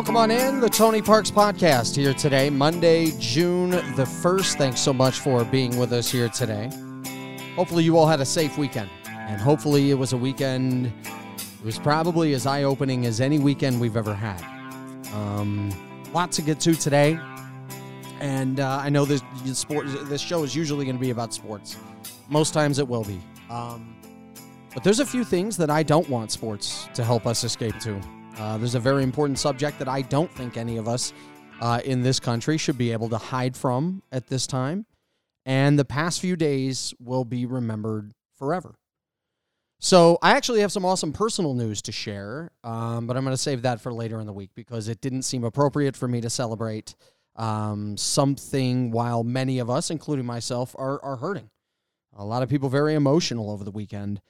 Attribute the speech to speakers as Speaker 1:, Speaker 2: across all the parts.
Speaker 1: Welcome on in the Tony Parks podcast here today, Monday, June the 1st. Thanks so much for being with us here today. Hopefully, you all had a safe weekend, and hopefully, it was a weekend. It was probably as eye opening as any weekend we've ever had. Um, lots to get to today, and uh, I know this this sport. This show is usually going to be about sports. Most times, it will be. Um, but there's a few things that I don't want sports to help us escape to. Uh, there's a very important subject that I don't think any of us uh, in this country should be able to hide from at this time. And the past few days will be remembered forever. So, I actually have some awesome personal news to share, um, but I'm going to save that for later in the week because it didn't seem appropriate for me to celebrate um, something while many of us, including myself, are, are hurting. A lot of people very emotional over the weekend.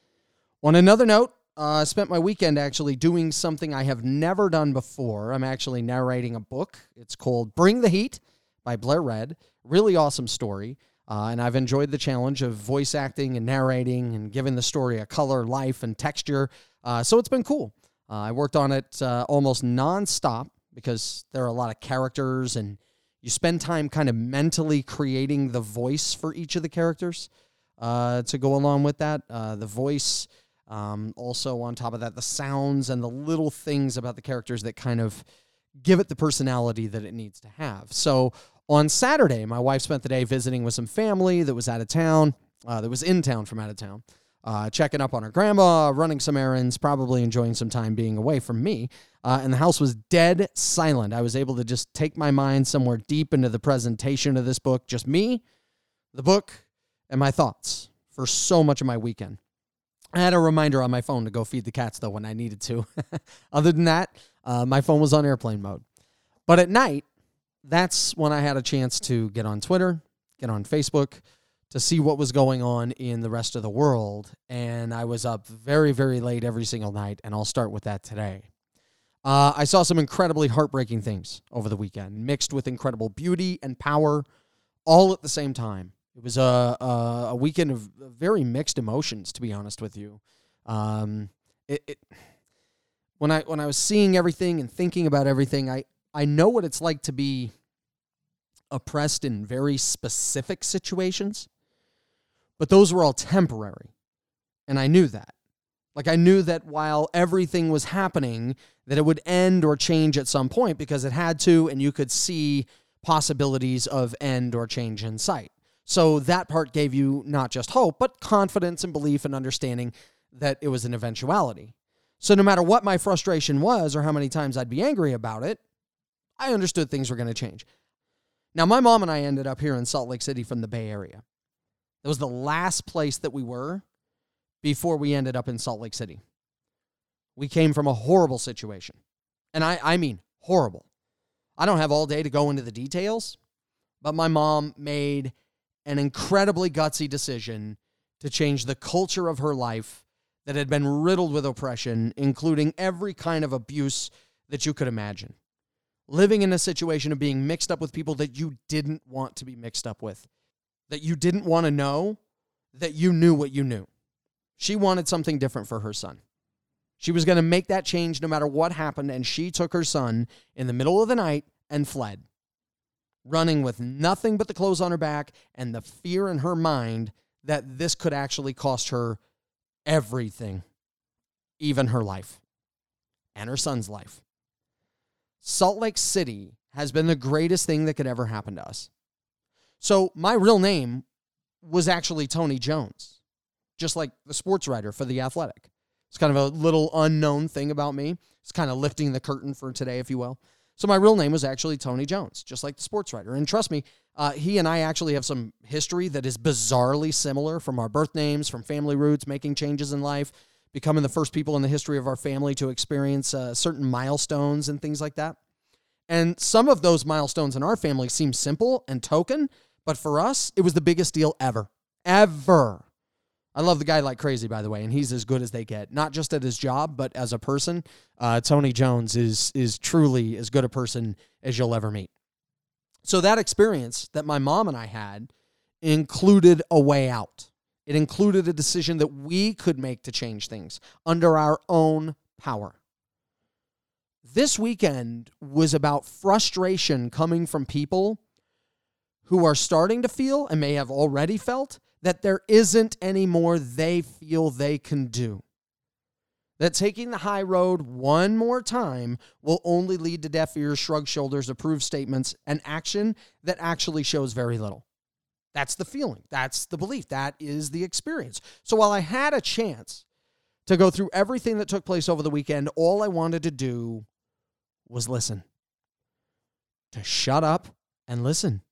Speaker 1: On another note, uh, spent my weekend actually doing something I have never done before. I'm actually narrating a book. It's called Bring the Heat by Blair Red. Really awesome story. Uh, and I've enjoyed the challenge of voice acting and narrating and giving the story a color, life, and texture. Uh, so it's been cool. Uh, I worked on it uh, almost nonstop because there are a lot of characters and you spend time kind of mentally creating the voice for each of the characters uh, to go along with that. the voice um, also, on top of that, the sounds and the little things about the characters that kind of give it the personality that it needs to have. So on Saturday, my wife spent the day visiting with some family that was out of town, uh, that was in town from out of town, uh, checking up on her grandma, running some errands, probably enjoying some time being away from me. Uh, and the house was dead silent. I was able to just take my mind somewhere deep into the presentation of this book, just me, the book, and my thoughts for so much of my weekend. I had a reminder on my phone to go feed the cats though when I needed to. Other than that, uh, my phone was on airplane mode. But at night, that's when I had a chance to get on Twitter, get on Facebook, to see what was going on in the rest of the world. And I was up very, very late every single night, and I'll start with that today. Uh, I saw some incredibly heartbreaking things over the weekend, mixed with incredible beauty and power, all at the same time. It was a, a, a weekend of very mixed emotions, to be honest with you. Um, it, it when I when I was seeing everything and thinking about everything, I I know what it's like to be oppressed in very specific situations, but those were all temporary, and I knew that. Like I knew that while everything was happening, that it would end or change at some point because it had to, and you could see possibilities of end or change in sight. So that part gave you not just hope, but confidence and belief and understanding that it was an eventuality. So no matter what my frustration was or how many times I'd be angry about it, I understood things were going to change. Now, my mom and I ended up here in Salt Lake City from the Bay Area. That was the last place that we were before we ended up in Salt Lake City. We came from a horrible situation. And I, I mean horrible. I don't have all day to go into the details, but my mom made an incredibly gutsy decision to change the culture of her life that had been riddled with oppression, including every kind of abuse that you could imagine. Living in a situation of being mixed up with people that you didn't want to be mixed up with, that you didn't want to know, that you knew what you knew. She wanted something different for her son. She was going to make that change no matter what happened, and she took her son in the middle of the night and fled running with nothing but the clothes on her back and the fear in her mind that this could actually cost her everything, even her life and her son's life. Salt Lake City has been the greatest thing that could ever happen to us. So, my real name was actually Tony Jones, just like the sports writer for The Athletic. It's kind of a little unknown thing about me. It's kind of lifting the curtain for today, if you will. So my real name was actually Tony Jones, just like the sports writer. And trust me, uh, he and I actually have some history that is bizarrely similar from our birth names, from family roots, making changes in life, becoming the first people in the history of our family to experience uh, certain milestones and things like that. And some of those milestones in our family seem simple and token, but for us, it was the biggest deal ever. Ever. I love the guy like crazy, by the way, and he's as good as they get. Not just at his job, but as a person. Uh, Tony Jones is is truly as good a person as you'll ever meet. So that experience that my mom and I had included a way out. It included a decision that we could make to change things under our own power. This weekend was about frustration coming from people who are starting to feel and may have already felt that there isn't any more they feel they can do. That taking the high road one more time will only lead to deaf ears, shrug shoulders, approved statements, and action that actually shows very little. That's the feeling. That's the belief. That is the experience. So while I had a chance to go through everything that took place over the weekend, all I wanted to do was listen. To shut up and listen.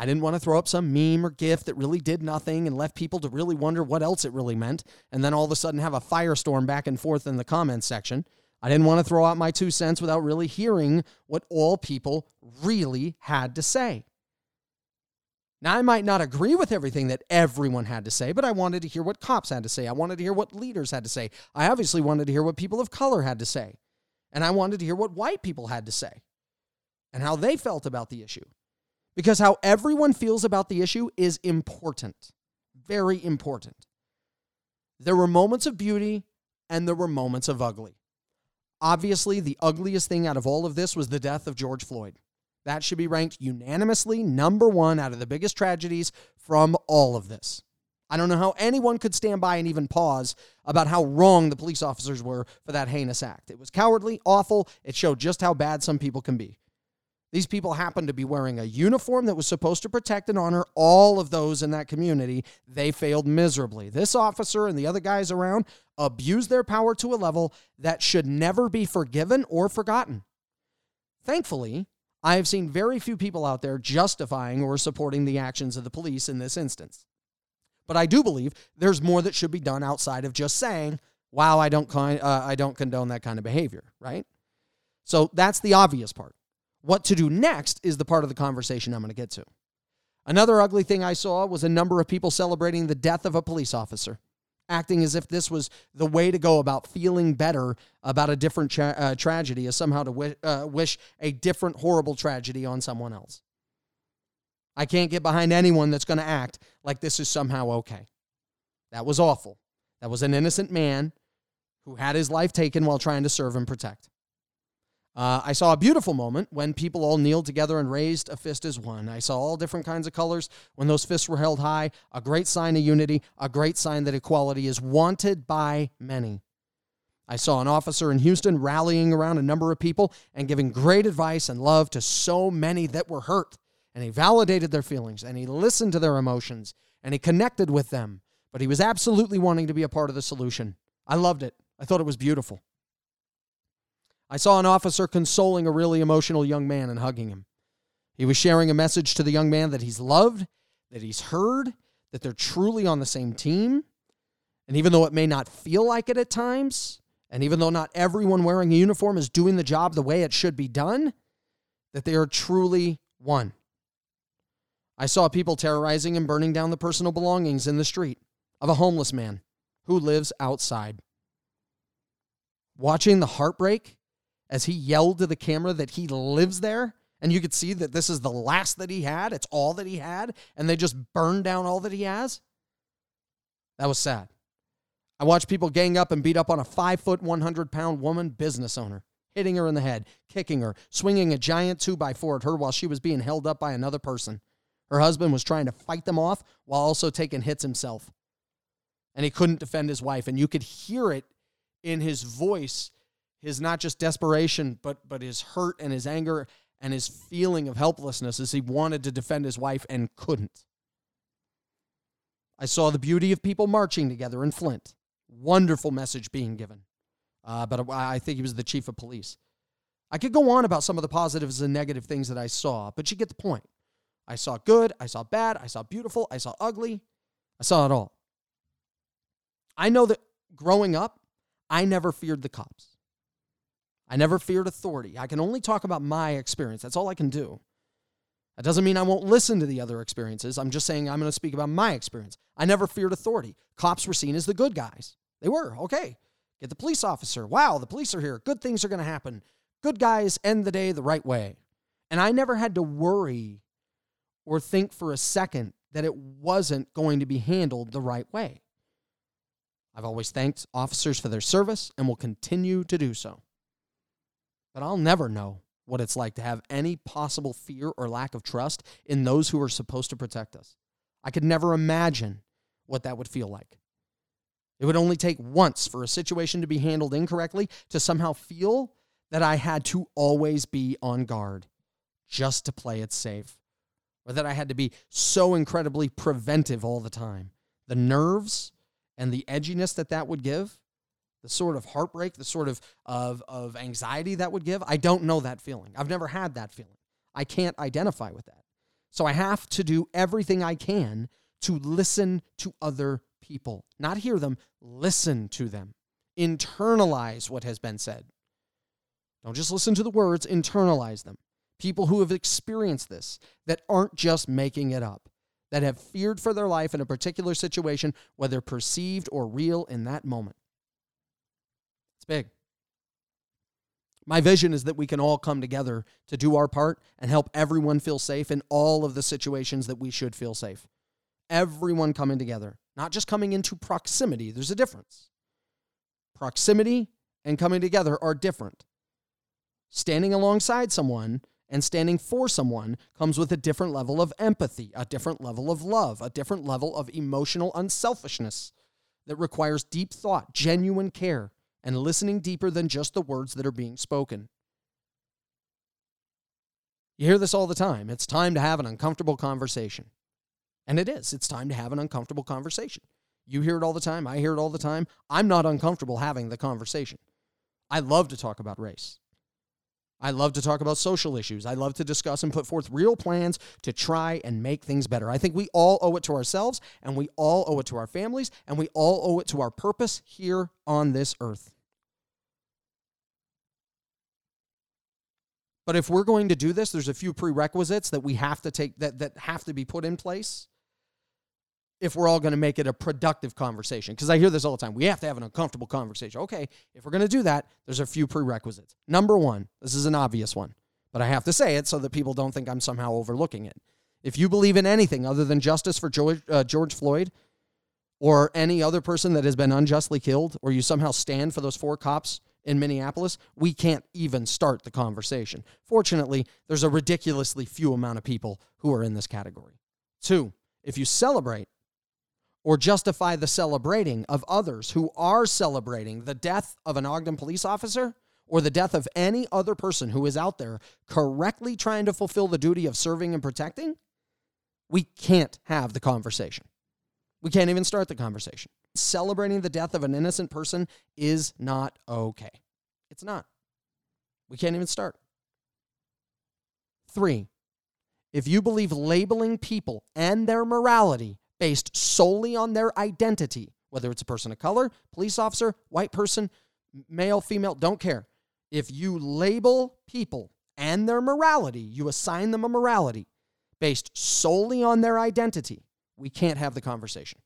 Speaker 1: I didn't want to throw up some meme or GIF that really did nothing and left people to really wonder what else it really meant, and then all of a sudden have a firestorm back and forth in the comments section. I didn't want to throw out my two cents without really hearing what all people really had to say. Now, I might not agree with everything that everyone had to say, but I wanted to hear what cops had to say. I wanted to hear what leaders had to say. I obviously wanted to hear what people of color had to say. And I wanted to hear what white people had to say and how they felt about the issue because how everyone feels about the issue is important, very important. There were moments of beauty and there were moments of ugly. Obviously, the ugliest thing out of all of this was the death of George Floyd. That should be ranked unanimously number one out of the biggest tragedies from all of this. I don't know how anyone could stand by and even pause about how wrong the police officers were for that heinous act. It was cowardly, awful. It showed just how bad some people can be. These people happened to be wearing a uniform that was supposed to protect and honor all of those in that community. They failed miserably. This officer and the other guys around abused their power to a level that should never be forgiven or forgotten. Thankfully, I have seen very few people out there justifying or supporting the actions of the police in this instance. But I do believe there's more that should be done outside of just saying, "Wow, I don't con- uh, I don't condone that kind of behavior," right? So that's the obvious part. What to do next is the part of the conversation I'm going to get to. Another ugly thing I saw was a number of people celebrating the death of a police officer, acting as if this was the way to go about feeling better about a different tra- uh, tragedy, as somehow to uh, wish a different horrible tragedy on someone else. I can't get behind anyone that's going to act like this is somehow okay. That was awful. That was an innocent man who had his life taken while trying to serve and protect. Uh, I saw a beautiful moment when people all kneeled together and raised a fist as one. I saw all different kinds of colors when those fists were held high, a great sign of unity, a great sign that equality is wanted by many. I saw an officer in Houston rallying around a number of people and giving great advice and love to so many that were hurt. And he validated their feelings and he listened to their emotions and he connected with them. But he was absolutely wanting to be a part of the solution. I loved it. I thought it was beautiful. I saw an officer consoling a really emotional young man and hugging him. He was sharing a message to the young man that he's loved, that he's heard, that they're truly on the same team. And even though it may not feel like it at times, and even though not everyone wearing a uniform is doing the job the way it should be done, that they are truly one. I saw people terrorizing and burning down the personal belongings in the street of a homeless man who lives outside. Watching the heartbreak as he yelled to the camera that he lives there. And you could see that this is the last that he had. It's all that he had. And they just burned down all that he has. That was sad. I watched people gang up and beat up on a five foot, 100 pound woman business owner, hitting her in the head, kicking her, swinging a giant two by four at her while she was being held up by another person. Her husband was trying to fight them off while also taking hits himself. And he couldn't defend his wife. And you could hear it in his voice his not just desperation, but but his hurt and his anger and his feeling of helplessness as he wanted to defend his wife and couldn't. I saw the beauty of people marching together in Flint. Wonderful message being given. Uh, but I think he was the chief of police. I could go on about some of the positives and negative things that I saw, but you get the point. I saw good, I saw bad, I saw beautiful, I saw ugly, I saw it all. I know that growing up, I never feared the cops. I never feared authority. I can only talk about my experience. That's all I can do. That doesn't mean I won't listen to the other experiences. I'm just saying I'm going to speak about my experience. I never feared authority. Cops were seen as the good guys. They were. Okay. Get the police officer. Wow, the police are here. Good things are going to happen. Good guys end the day the right way. And I never had to worry or think for a second that it wasn't going to be handled the right way. I've always thanked officers for their service and will continue to do so. But I'll never know what it's like to have any possible fear or lack of trust in those who are supposed to protect us. I could never imagine what that would feel like. It would only take once for a situation to be handled incorrectly to somehow feel that I had to always be on guard just to play it safe, or that I had to be so incredibly preventive all the time. The nerves and the edginess that that would give, the sort of heartbreak, the sort of, of, of anxiety that would give, I don't know that feeling. I've never had that feeling. I can't identify with that. So I have to do everything I can to listen to other people, not hear them, listen to them, internalize what has been said. Don't just listen to the words, internalize them. People who have experienced this, that aren't just making it up, that have feared for their life in a particular situation, whether perceived or real in that moment. Big. My vision is that we can all come together to do our part and help everyone feel safe in all of the situations that we should feel safe. Everyone coming together, not just coming into proximity. There's a difference. Proximity and coming together are different. Standing alongside someone and standing for someone comes with a different level of empathy, a different level of love, a different level of emotional unselfishness that requires deep thought, genuine care, and listening deeper than just the words that are being spoken. You hear this all the time. It's time to have an uncomfortable conversation. And it is. It's time to have an uncomfortable conversation. You hear it all the time. I hear it all the time. I'm not uncomfortable having the conversation. I love to talk about race. I love to talk about social issues. I love to discuss and put forth real plans to try and make things better. I think we all owe it to ourselves, and we all owe it to our families, and we all owe it to our purpose here on this earth. But if we're going to do this, there's a few prerequisites that we have to take that, that have to be put in place if we're all going to make it a productive conversation. Because I hear this all the time. We have to have an uncomfortable conversation. Okay, if we're going to do that, there's a few prerequisites. Number one, this is an obvious one, but I have to say it so that people don't think I'm somehow overlooking it. If you believe in anything other than justice for George, uh, George Floyd or any other person that has been unjustly killed, or you somehow stand for those four cops in Minneapolis, we can't even start the conversation. Fortunately, there's a ridiculously few amount of people who are in this category. Two, if you celebrate or justify the celebrating of others who are celebrating the death of an Ogden police officer or the death of any other person who is out there correctly trying to fulfill the duty of serving and protecting, we can't have the conversation. We can't even start the conversation. Celebrating the death of an innocent person is not okay. It's not. We can't even start. Three, if you believe labeling people and their morality based solely on their identity, whether it's a person of color, police officer, white person, male, female, don't care. If you label people and their morality, you assign them a morality based solely on their identity, we can't have the conversation.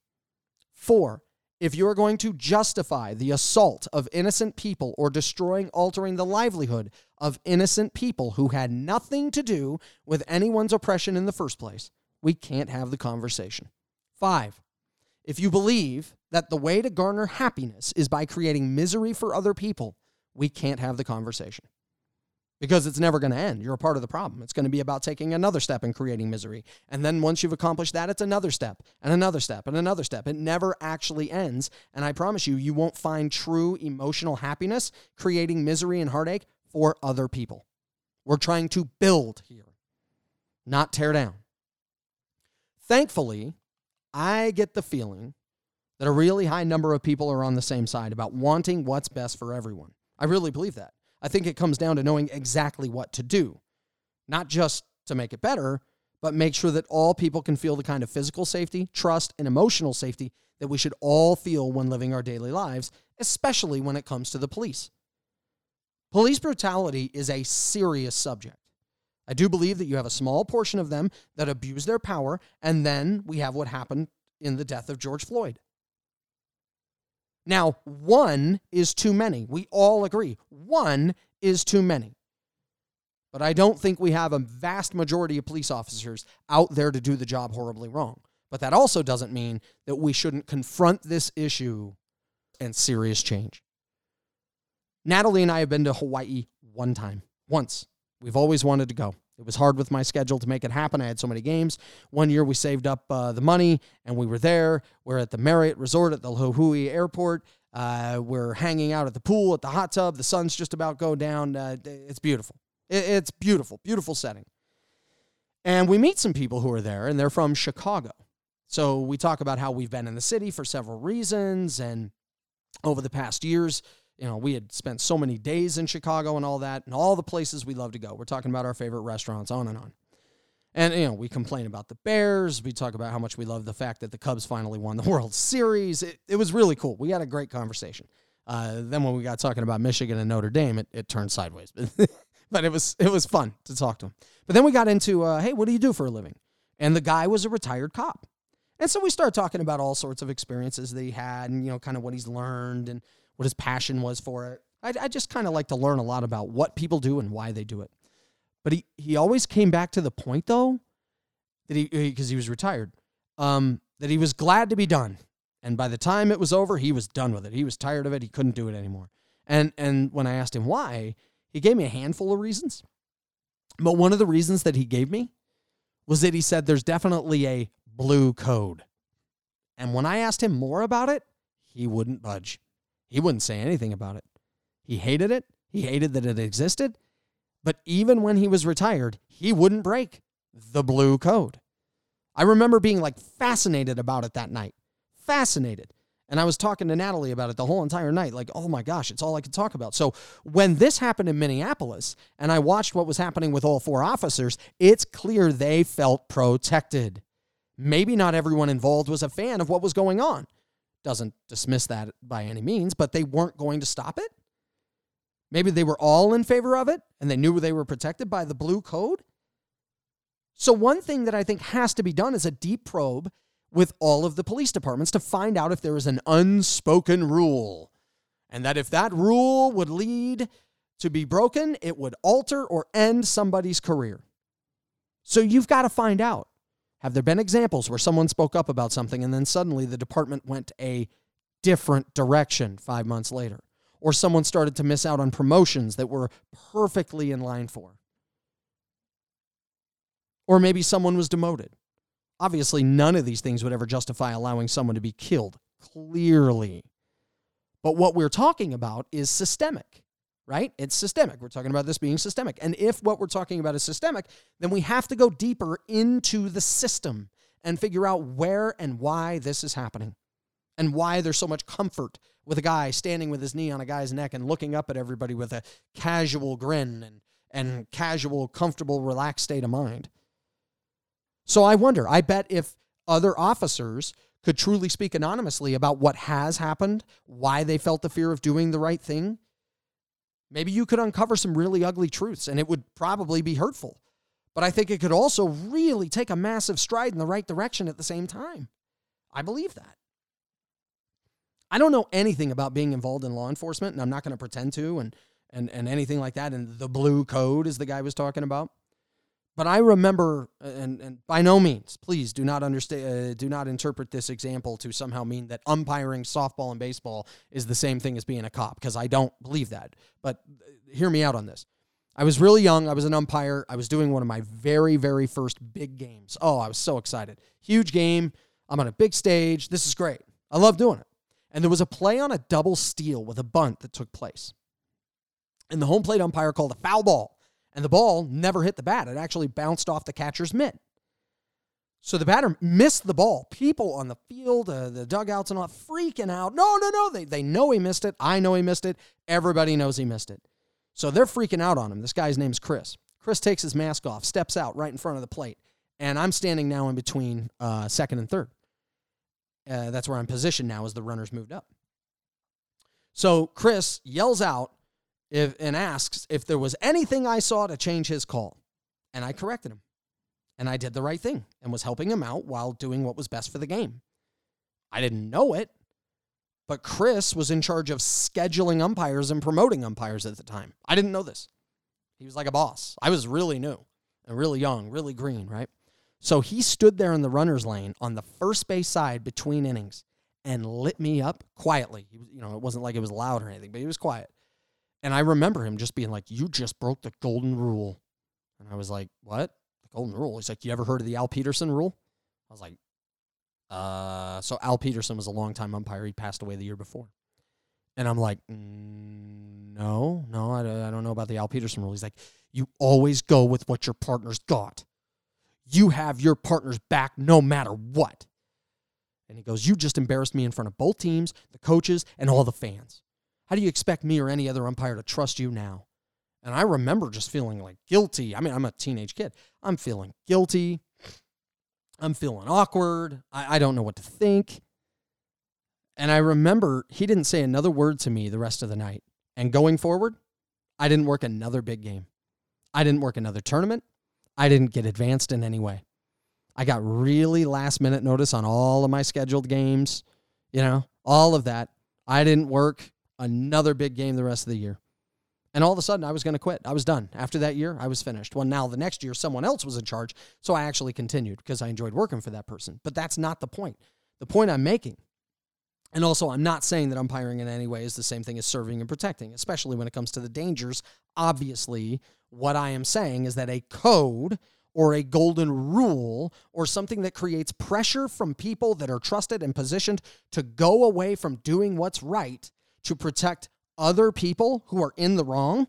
Speaker 1: Four, if you are going to justify the assault of innocent people or destroying, altering the livelihood of innocent people who had nothing to do with anyone's oppression in the first place, we can't have the conversation. Five, if you believe that the way to garner happiness is by creating misery for other people, we can't have the conversation because it's never going to end. You're a part of the problem. It's going to be about taking another step in creating misery. And then once you've accomplished that, it's another step and another step and another step. It never actually ends. And I promise you, you won't find true emotional happiness creating misery and heartache for other people. We're trying to build here, not tear down. Thankfully, I get the feeling that a really high number of people are on the same side about wanting what's best for everyone. I really believe that. I think it comes down to knowing exactly what to do, not just to make it better, but make sure that all people can feel the kind of physical safety, trust, and emotional safety that we should all feel when living our daily lives, especially when it comes to the police. Police brutality is a serious subject. I do believe that you have a small portion of them that abuse their power, and then we have what happened in the death of George Floyd. Now, one is too many. We all agree. One is too many. But I don't think we have a vast majority of police officers out there to do the job horribly wrong. But that also doesn't mean that we shouldn't confront this issue and serious change. Natalie and I have been to Hawaii one time, once. We've always wanted to go. It was hard with my schedule to make it happen. I had so many games. One year we saved up uh, the money and we were there. We're at the Marriott Resort at the Lihue Airport. Uh, we're hanging out at the pool, at the hot tub. The sun's just about go down. Uh, it's beautiful. It, it's beautiful, beautiful setting. And we meet some people who are there, and they're from Chicago. So we talk about how we've been in the city for several reasons. And over the past years, you know, we had spent so many days in Chicago and all that, and all the places we love to go. We're talking about our favorite restaurants, on and on. And, you know, we complain about the Bears. We talk about how much we love the fact that the Cubs finally won the World Series. It, it was really cool. We had a great conversation. Uh, then when we got talking about Michigan and Notre Dame, it, it turned sideways. but it was it was fun to talk to him. But then we got into, uh, hey, what do you do for a living? And the guy was a retired cop. And so we started talking about all sorts of experiences that he had and, you know, kind of what he's learned and what his passion was for it. I, I just kind of like to learn a lot about what people do and why they do it. But he, he always came back to the point, though, that he, because he was retired, um, that he was glad to be done. And by the time it was over, he was done with it. He was tired of it. He couldn't do it anymore. And, and when I asked him why, he gave me a handful of reasons. But one of the reasons that he gave me was that he said there's definitely a blue code. And when I asked him more about it, he wouldn't budge. He wouldn't say anything about it. He hated it. He hated that it existed. But even when he was retired, he wouldn't break the blue code. I remember being like fascinated about it that night. Fascinated. And I was talking to Natalie about it the whole entire night. Like, oh my gosh, it's all I could talk about. So when this happened in Minneapolis and I watched what was happening with all four officers, it's clear they felt protected. Maybe not everyone involved was a fan of what was going on. Doesn't dismiss that by any means, but they weren't going to stop it. Maybe they were all in favor of it and they knew they were protected by the blue code. So, one thing that I think has to be done is a deep probe with all of the police departments to find out if there is an unspoken rule. And that if that rule would lead to be broken, it would alter or end somebody's career. So, you've got to find out have there been examples where someone spoke up about something and then suddenly the department went a different direction five months later? Or someone started to miss out on promotions that were perfectly in line for? Or maybe someone was demoted. Obviously, none of these things would ever justify allowing someone to be killed, clearly. But what we're talking about is systemic right? It's systemic. We're talking about this being systemic. And if what we're talking about is systemic, then we have to go deeper into the system and figure out where and why this is happening and why there's so much comfort with a guy standing with his knee on a guy's neck and looking up at everybody with a casual grin and, and casual, comfortable, relaxed state of mind. So I wonder, I bet if other officers could truly speak anonymously about what has happened, why they felt the fear of doing the right thing, Maybe you could uncover some really ugly truths and it would probably be hurtful. But I think it could also really take a massive stride in the right direction at the same time. I believe that. I don't know anything about being involved in law enforcement, and I'm not going to pretend to, and, and, and anything like that. And the blue code, as the guy was talking about. But I remember, and, and by no means, please do not understand, uh, do not interpret this example to somehow mean that umpiring softball and baseball is the same thing as being a cop, because I don't believe that. But uh, hear me out on this. I was really young. I was an umpire. I was doing one of my very, very first big games. Oh, I was so excited. Huge game. I'm on a big stage. This is great. I love doing it. And there was a play on a double steal with a bunt that took place. And the home plate umpire called a foul ball and the ball never hit the bat. It actually bounced off the catcher's mitt. So the batter missed the ball. People on the field, uh, the dugouts, and all freaking out. No, no, no. They, they know he missed it. I know he missed it. Everybody knows he missed it. So they're freaking out on him. This guy's name's Chris. Chris takes his mask off, steps out right in front of the plate. And I'm standing now in between uh, second and third. Uh, that's where I'm positioned now as the runners moved up. So Chris yells out, if, and asks if there was anything I saw to change his call. And I corrected him. And I did the right thing and was helping him out while doing what was best for the game. I didn't know it, but Chris was in charge of scheduling umpires and promoting umpires at the time. I didn't know this. He was like a boss. I was really new and really young, really green, right? So he stood there in the runner's lane on the first base side between innings and lit me up quietly. You know, it wasn't like it was loud or anything, but he was quiet And I remember him just being like, You just broke the golden rule. And I was like, What? The golden rule? He's like, You ever heard of the Al Peterson rule? I was like, uh, so Al Peterson was a longtime umpire. He passed away the year before. And I'm like, mm, no, no, I, I don't know about the Al Peterson rule. He's like, you always go with what your partner's got. You have your partner's back no matter what. And he goes, You just embarrassed me in front of both teams, the coaches, and all the fans. How do you expect me or any other umpire to trust you now? And I remember just feeling like guilty. I mean, I'm a teenage kid. I'm feeling guilty. I'm feeling awkward. I, I don't know what to think. And I remember he didn't say another word to me the rest of the night. And going forward, I didn't work another big game. I didn't work another tournament. I didn't get advanced in any way. I got really last minute notice on all of my scheduled games, you know, all of that. I didn't work another big game the rest of the year. And all of a sudden, I was going to quit. I was done. After that year, I was finished. Well, now the next year, someone else was in charge. So I actually continued because I enjoyed working for that person. But that's not the point. The point I'm making, and also I'm not saying that umpiring in any way is the same thing as serving and protecting, especially when it comes to the dangers. Obviously, what I am saying is that a code or a golden rule or something that creates pressure from people that are trusted and positioned to go away from doing what's right to protect other people who are in the wrong,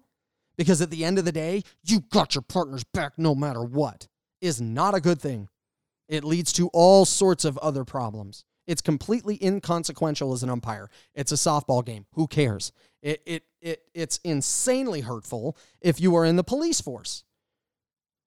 Speaker 1: because at the end of the day, you got your partner's back no matter what, is not a good thing. It leads to all sorts of other problems. It's completely inconsequential as an umpire. It's a softball game. Who cares? It, it, it, it's insanely hurtful if you are in the police force.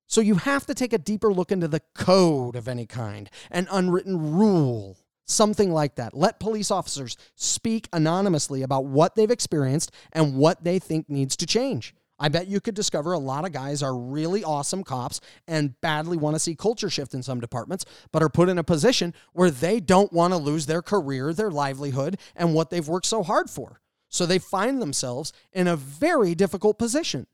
Speaker 1: So you have to take a deeper look into the code of any kind, an unwritten rule Something like that. Let police officers speak anonymously about what they've experienced and what they think needs to change. I bet you could discover a lot of guys are really awesome cops and badly want to see culture shift in some departments, but are put in a position where they don't want to lose their career, their livelihood, and what they've worked so hard for. So they find themselves in a very difficult position.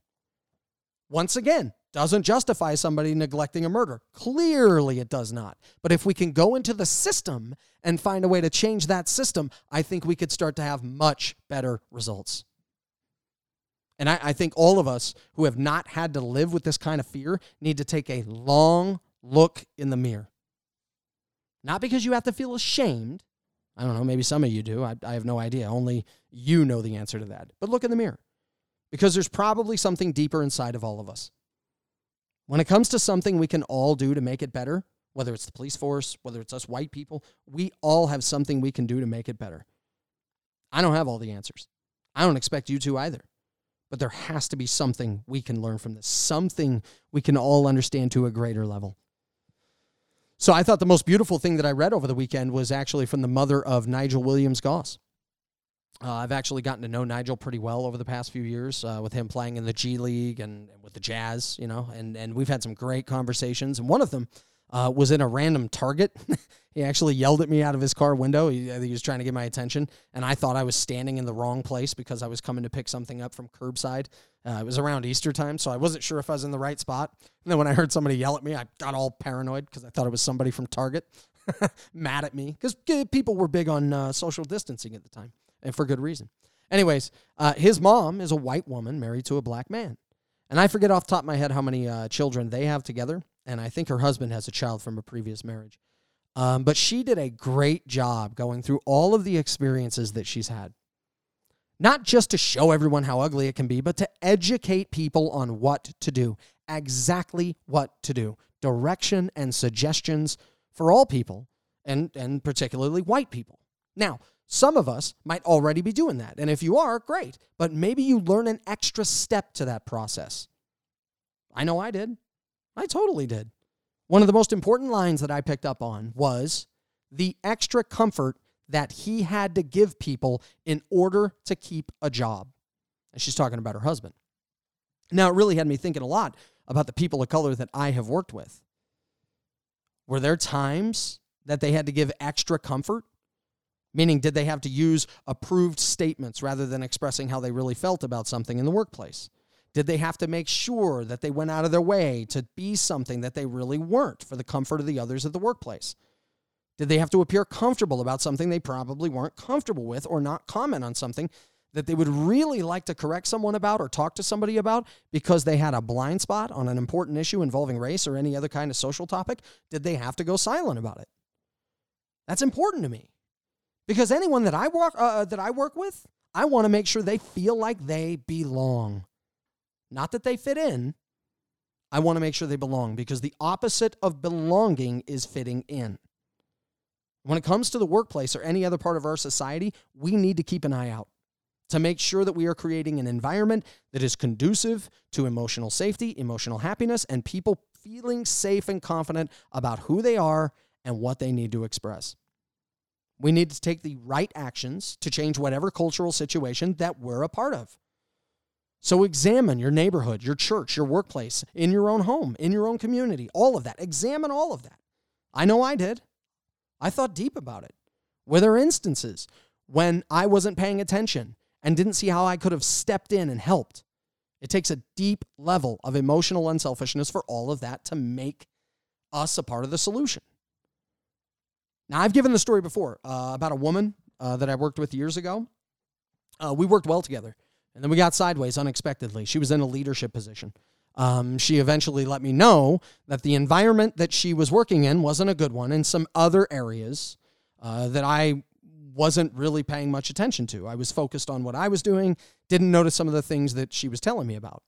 Speaker 1: Once again, doesn't justify somebody neglecting a murder. Clearly, it does not. But if we can go into the system and find a way to change that system, I think we could start to have much better results. And I, I, think all of us who have not had to live with this kind of fear need to take a long look in the mirror. Not because you have to feel ashamed. I don't know, maybe some of you do. I, I have no idea. Only you know the answer to that. But look in the mirror because there's probably something deeper inside of all of us. When it comes to something we can all do to make it better, whether it's the police force, whether it's us white people, we all have something we can do to make it better. I don't have all the answers. I don't expect you to either. But there has to be something we can learn from this, something we can all understand to a greater level. So I thought the most beautiful thing that I read over the weekend was actually from the mother of Nigel Williams Goss. Uh, I've actually gotten to know Nigel pretty well over the past few years uh, with him playing in the G League and, and, with the Jazz, you know, and, and we've had some great conversations. And one of them uh, was in a random Target. he actually yelled at me out of his car window. He, he, was trying to get my attention, and I thought I was standing in the wrong place because I was coming to pick something up from curbside. Uh, it was around Easter time, so I wasn't sure if I was in the right spot. And then when I heard somebody yell at me, I got all paranoid because I thought it was somebody from Target mad at me because people were big on uh, social distancing at the time and for good reason. Anyways, uh, his mom is a white woman married to a black man. And I forget off top of my head how many uh, children they have together. And I think her husband has a child from a previous marriage. Um, but she did a great job going through all of the experiences that she's had. Not just to show everyone how ugly it can be, but to educate people on what to do, exactly what to do, direction and suggestions for all people, and, and particularly white people. Now, some of us might already be doing that. And if you are, great. But maybe you learn an extra step to that process. I know I did. I totally did. One of the most important lines that I picked up on was the extra comfort that he had to give people in order to keep a job. And she's talking about her husband. Now, it really had me thinking a lot about the people of color that I have worked with. Were there times that they had to give extra comfort Meaning, did they have to use approved statements rather than expressing how they really felt about something in the workplace? Did they have to make sure that they went out of their way to be something that they really weren't for the comfort of the others at the workplace? Did they have to appear comfortable about something they probably weren't comfortable with or not comment on something that they would really like to correct someone about or talk to somebody about because they had a blind spot on an important issue involving race or any other kind of social topic, did they have to go silent about it? That's important to me. Because anyone that I work uh, uh that I work with, I want to make sure they feel like they belong. Not that they fit in. I want to make sure they belong because the opposite of belonging is fitting in. When it comes to the workplace or any other part of our society, we need to keep an eye out to make sure that we are creating an environment that is conducive to emotional safety, emotional happiness, and people feeling safe and confident about who they are and what they need to express. We need to take the right actions to change whatever cultural situation that we're a part of. So examine your neighborhood, your church, your workplace, in your own home, in your own community, all of that. Examine all of that. I know I did. I thought deep about it. Were there instances when I wasn't paying attention and didn't see how I could have stepped in and helped. It takes a deep level of emotional unselfishness for all of that to make us a part of the solution. Now, I've given the story before uh, about a woman uh, that I worked with years ago. Uh, we worked well together, and then we got sideways unexpectedly. She was in a leadership position. Um, she eventually let me know that the environment that she was working in wasn't a good one in some other areas uh, that I wasn't really paying much attention to. I was focused on what I was doing, didn't notice some of the things that she was telling me about.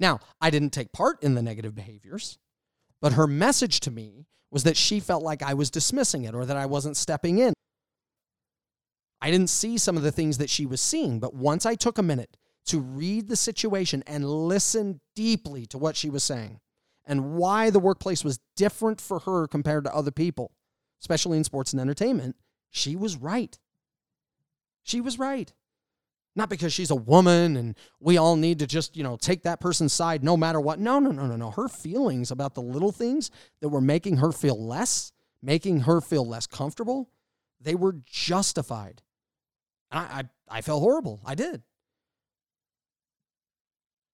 Speaker 1: Now, I didn't take part in the negative behaviors, but her message to me was that she felt like I was dismissing it or that I wasn't stepping in. I didn't see some of the things that she was seeing, but once I took a minute to read the situation and listen deeply to what she was saying and why the workplace was different for her compared to other people, especially in sports and entertainment, she was right. She was right. Not because she's a woman and we all need to just, you know, take that person's side no matter what. No, no, no, no, no. Her feelings about the little things that were making her feel less, making her feel less comfortable, they were justified. And I, I, I felt horrible. I did.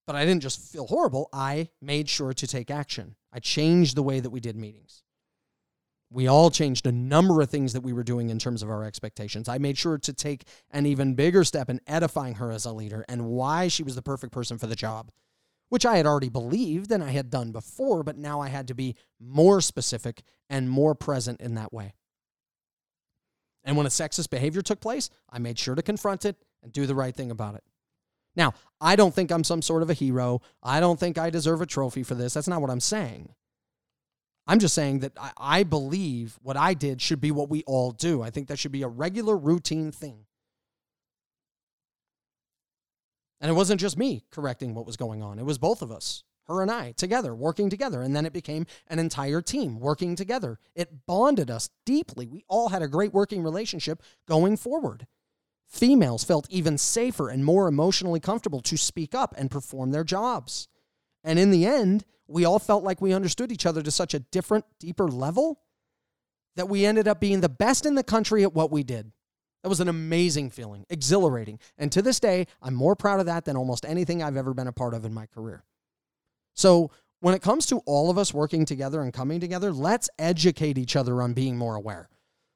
Speaker 1: But I didn't just feel horrible. I made sure to take action. I changed the way that we did meetings we all changed a number of things that we were doing in terms of our expectations. I made sure to take an even bigger step in edifying her as a leader and why she was the perfect person for the job, which I had already believed and I had done before, but now I had to be more specific and more present in that way. And when a sexist behavior took place, I made sure to confront it and do the right thing about it. Now, I don't think I'm some sort of a hero. I don't think I deserve a trophy for this. That's not what I'm saying. I'm just saying that I, I believe what I did should be what we all do. I think that should be a regular routine thing. And it wasn't just me correcting what was going on, it was both of us, her and I, together, working together. And then it became an entire team working together. It bonded us deeply. We all had a great working relationship going forward. Females felt even safer and more emotionally comfortable to speak up and perform their jobs. And in the end, we all felt like we understood each other to such a different, deeper level that we ended up being the best in the country at what we did. That was an amazing feeling, exhilarating. And to this day, I'm more proud of that than almost anything I've ever been a part of in my career. So, when it comes to all of us working together and coming together, let's educate each other on being more aware.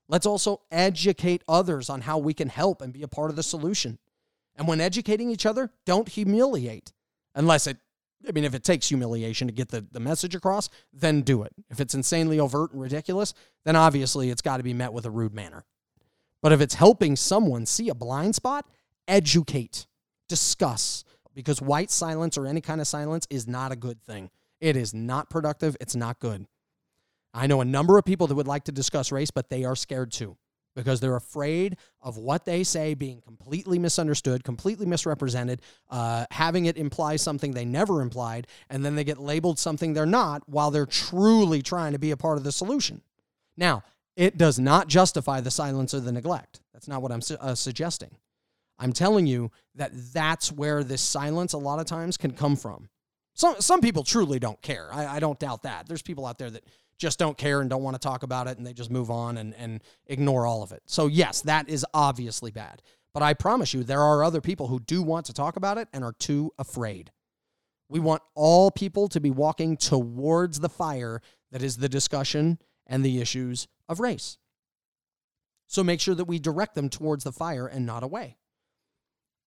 Speaker 1: Let's also educate others on how we can help and be a part of the solution. And when educating each other, don't humiliate unless it I mean, if it takes humiliation to get the, the message across, then do it. If it's insanely overt and ridiculous, then obviously it's got to be met with a rude manner. But if it's helping someone see a blind spot, educate, discuss, because white silence or any kind of silence is not a good thing. It is not productive. It's not good. I know a number of people that would like to discuss race, but they are scared too because they're afraid of what they say being completely misunderstood, completely misrepresented, uh, having it imply something they never implied, and then they get labeled something they're not while they're truly trying to be a part of the solution. Now, it does not justify the silence or the neglect. That's not what I'm su- uh, suggesting. I'm telling you that that's where this silence a lot of times can come from. Some, some people truly don't care. I, I don't doubt that. There's people out there that just don't care and don't want to talk about it and they just move on and, and ignore all of it. So, yes, that is obviously bad. But I promise you, there are other people who do want to talk about it and are too afraid. We want all people to be walking towards the fire that is the discussion and the issues of race. So make sure that we direct them towards the fire and not away.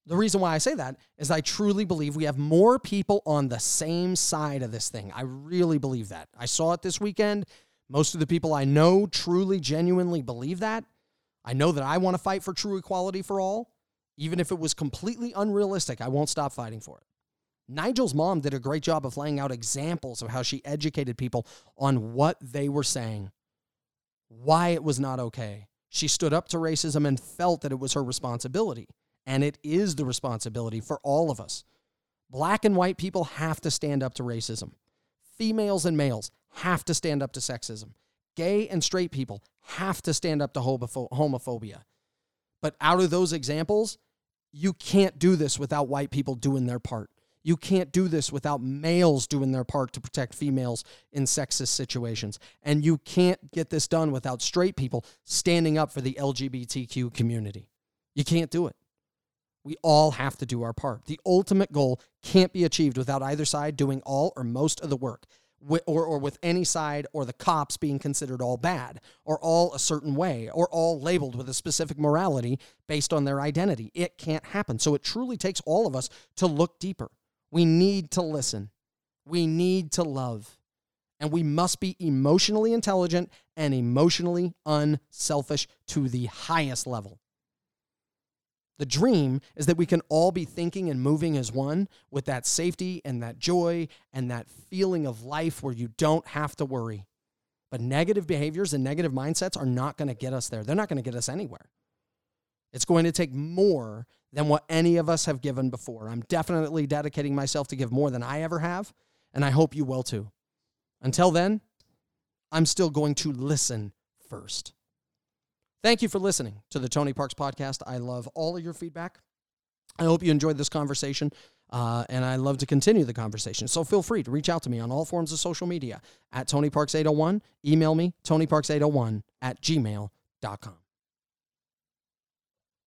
Speaker 1: The reason why I say that is I truly believe we have more people on the same side of this thing. I really believe that. I saw it this weekend. Most of the people I know truly, genuinely believe that. I know that I want to fight for true equality for all. Even if it was completely unrealistic, I won't stop fighting for it. Nigel's mom did a great job of laying out examples of how she educated people on what they were saying, why it was not okay. She stood up to racism and felt that it was her responsibility. And it is the responsibility for all of us. Black and white people have to stand up to racism. Females and males have to stand up to sexism. Gay and straight people have to stand up to homophobia. But out of those examples, you can't do this without white people doing their part. You can't do this without males doing their part to protect females in sexist situations. And you can't get this done without straight people standing up for the LGBTQ community. You can't do it. We all have to do our part. The ultimate goal can't be achieved without either side doing all or most of the work, or, or with any side or the cops being considered all bad, or all a certain way, or all labeled with a specific morality based on their identity. It can't happen. So it truly takes all of us to look deeper. We need to listen, we need to love, and we must be emotionally intelligent and emotionally unselfish to the highest level. The dream is that we can all be thinking and moving as one with that safety and that joy and that feeling of life where you don't have to worry. But negative behaviors and negative mindsets are not going to get us there. They're not going to get us anywhere. It's going to take more than what any of us have given before. I'm definitely dedicating myself to give more than I ever have, and I hope you will too. Until then, I'm still going to listen first. Thank you for listening to the Tony Parks podcast. I love all of your feedback. I hope you enjoyed this conversation, uh, and I love to continue the conversation. So feel free to reach out to me on all forms of social media at Tony Parks 801. Email me, tonyparks801 at gmail.com.